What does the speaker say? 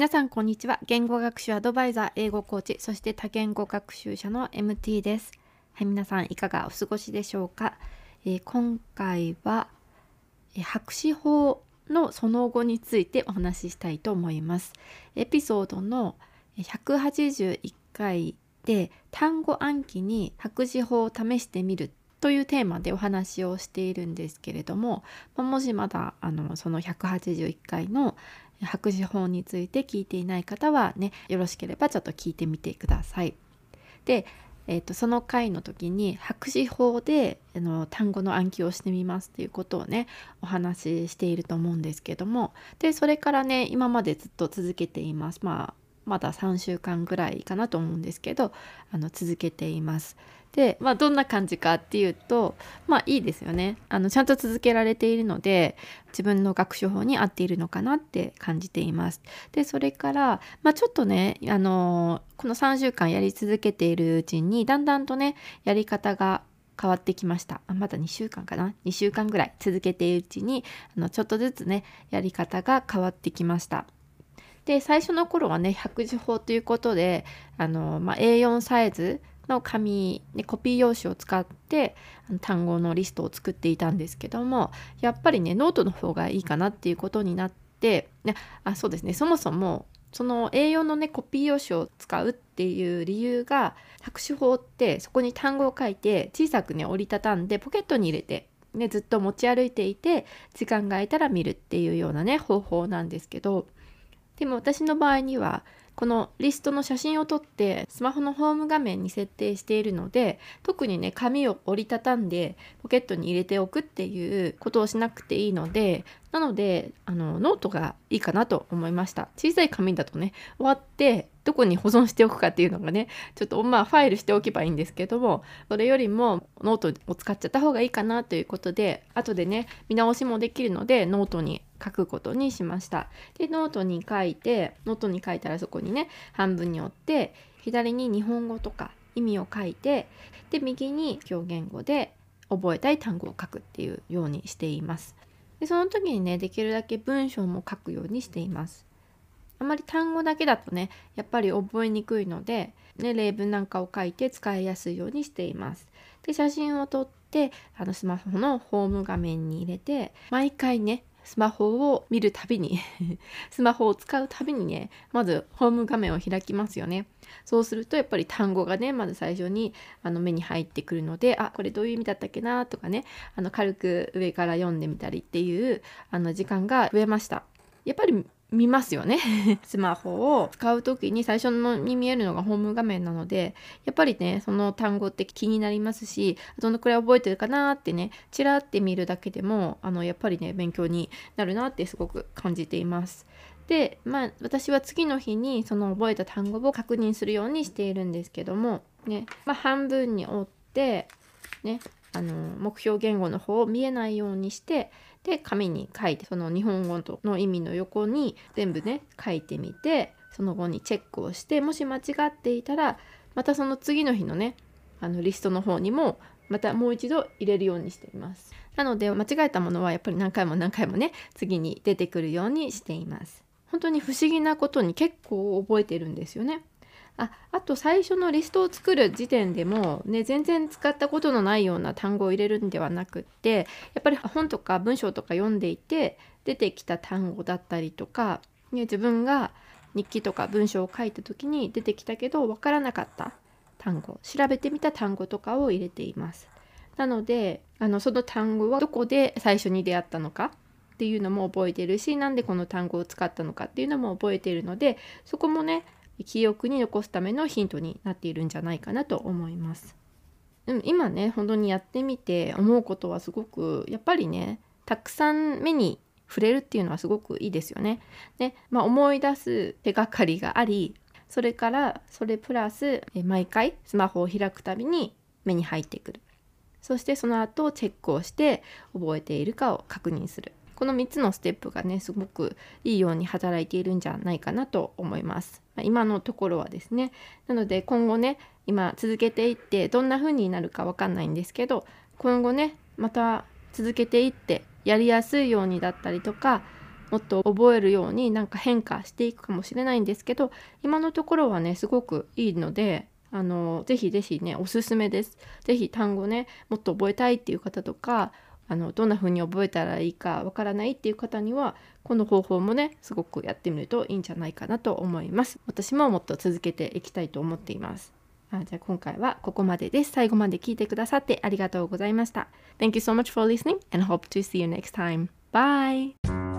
皆さんこんにちは。言語学習アドバイザー英語コーチそして多言語学習者の MT です。はい皆さんいかがお過ごしでしょうか、えー、今回は、えー、博士法のその後についてお話ししたいと思います。エピソードの181回で単語暗記に博士法を試してみるというテーマでお話をしているんですけれども、まもしまだあのその181回の白紙法について聞いていない方はねよろしければちょっと聞いてみてください。で、えーと、その回の時に白紙法であの単語の暗記をしてみますっていうことをねお話ししていると思うんですけどもでそれからね今までずっと続けています。まあまだ3週間ぐらいかなと思うんですけどあの続けています。で、まあ、どんな感じかっていうとまあいいですよねあのちゃんと続けられているので自分の学習法に合っているのかなって感じています。でそれから、まあ、ちょっとねあのこの3週間やり続けているうちにだんだんとねやり方が変わってきましたあまだ2週間かな？2週間ぐらい続けているうちにあのちょっとずつねやり方が変わってきましたで最初の頃はね百字法ということであの、まあ、A4 サイズの紙、ね、コピー用紙を使って単語のリストを作っていたんですけどもやっぱりねノートの方がいいかなっていうことになって、ね、あそうですねそもそもその A4 のねコピー用紙を使うっていう理由が白紙法ってそこに単語を書いて小さくね折りたたんでポケットに入れて、ね、ずっと持ち歩いていて時間が空いたら見るっていうようなね方法なんですけどでも私の場合にはこのリストの写真を撮ってスマホのホーム画面に設定しているので特にね紙を折りたたんでポケットに入れておくっていうことをしなくていいのでなのであのノートがいいかなと思いました。小さい紙だとね終わってどこに保存しておくかっていうのがねちょっとまあファイルしておけばいいんですけどもそれよりもノートを使っちゃった方がいいかなということで後でね見直しもできるのでノートに書くことにしました。でノートに書いてノートに書いたらそこにね半分に折って左に日本語とか意味を書いてで右に目標言語で覚えたい単語を書くっていうようにしています。でその時にねできるだけ文章も書くようにしています。あまり単語だけだとねやっぱり覚えにくいので、ね、例文なんかを書いて使いやすいようにしています。で写真を撮ってあのスマホのホーム画面に入れて毎回ねスマホを見るたびに スマホを使うたびにねまずホーム画面を開きますよね。そうするとやっぱり単語がねまず最初にあの目に入ってくるのであこれどういう意味だったっけなとかねあの軽く上から読んでみたりっていうあの時間が増えました。やっぱり見ますよね スマホを使う時に最初のに見えるのがホーム画面なのでやっぱりねその単語って気になりますしどのくらい覚えてるかなってねちらって見るだけでもあのやっぱりね勉強になるなってすごく感じています。でまあ私は次の日にその覚えた単語を確認するようにしているんですけどもね、まあ、半分に折ってねあの目標言語の方を見えないようにしてで紙に書いてその日本語の意味の横に全部ね書いてみてその後にチェックをしてもし間違っていたらまたその次の日のねあのリストの方にもまたもう一度入れるようにしています。なので間違えたものはやっぱり何回も何回もね次に出てくるようにしています。本当に不思議なことに結構覚えてるんですよね。あと最初のリストを作る時点でも、ね、全然使ったことのないような単語を入れるんではなくってやっぱり本とか文章とか読んでいて出てきた単語だったりとか、ね、自分が日記とか文章を書いた時に出てきたけど分からなかった単語調べてみた単語とかを入れています。なのであのその単語はどこで最初に出会ったのかっていうのも覚えてるしなんでこの単語を使ったのかっていうのも覚えているのでそこもね記憶に残すためのヒントになっているんじゃないかなと思います。でも今ね本当にやってみて思うことはすごくやっぱりねたくさん目に触れるっていうのはすごくいいですよね。で、まあ、思い出す手がかりがありそれからそれプラス毎回スマホを開くたびに目に入ってくるそしてその後チェックをして覚えているかを確認するこの3つのステップがねすごくいいように働いているんじゃないかなと思います。今のところはですねなので今後ね今続けていってどんな風になるかわかんないんですけど今後ねまた続けていってやりやすいようにだったりとかもっと覚えるようになんか変化していくかもしれないんですけど今のところはねすごくいいのであのぜひぜひねおすすめです。ぜひ単語ねもっと覚えたいっていう方とかあのどんな風に覚えたらいいかわからないっていう方にはこの方法もねすごくやってみるといいんじゃないかなと思います。私ももっと続けていきたいと思っています。あじゃあ今回はここまでです。最後まで聞いてくださってありがとうございました。Thank you so much for listening and hope to see you next time. Bye!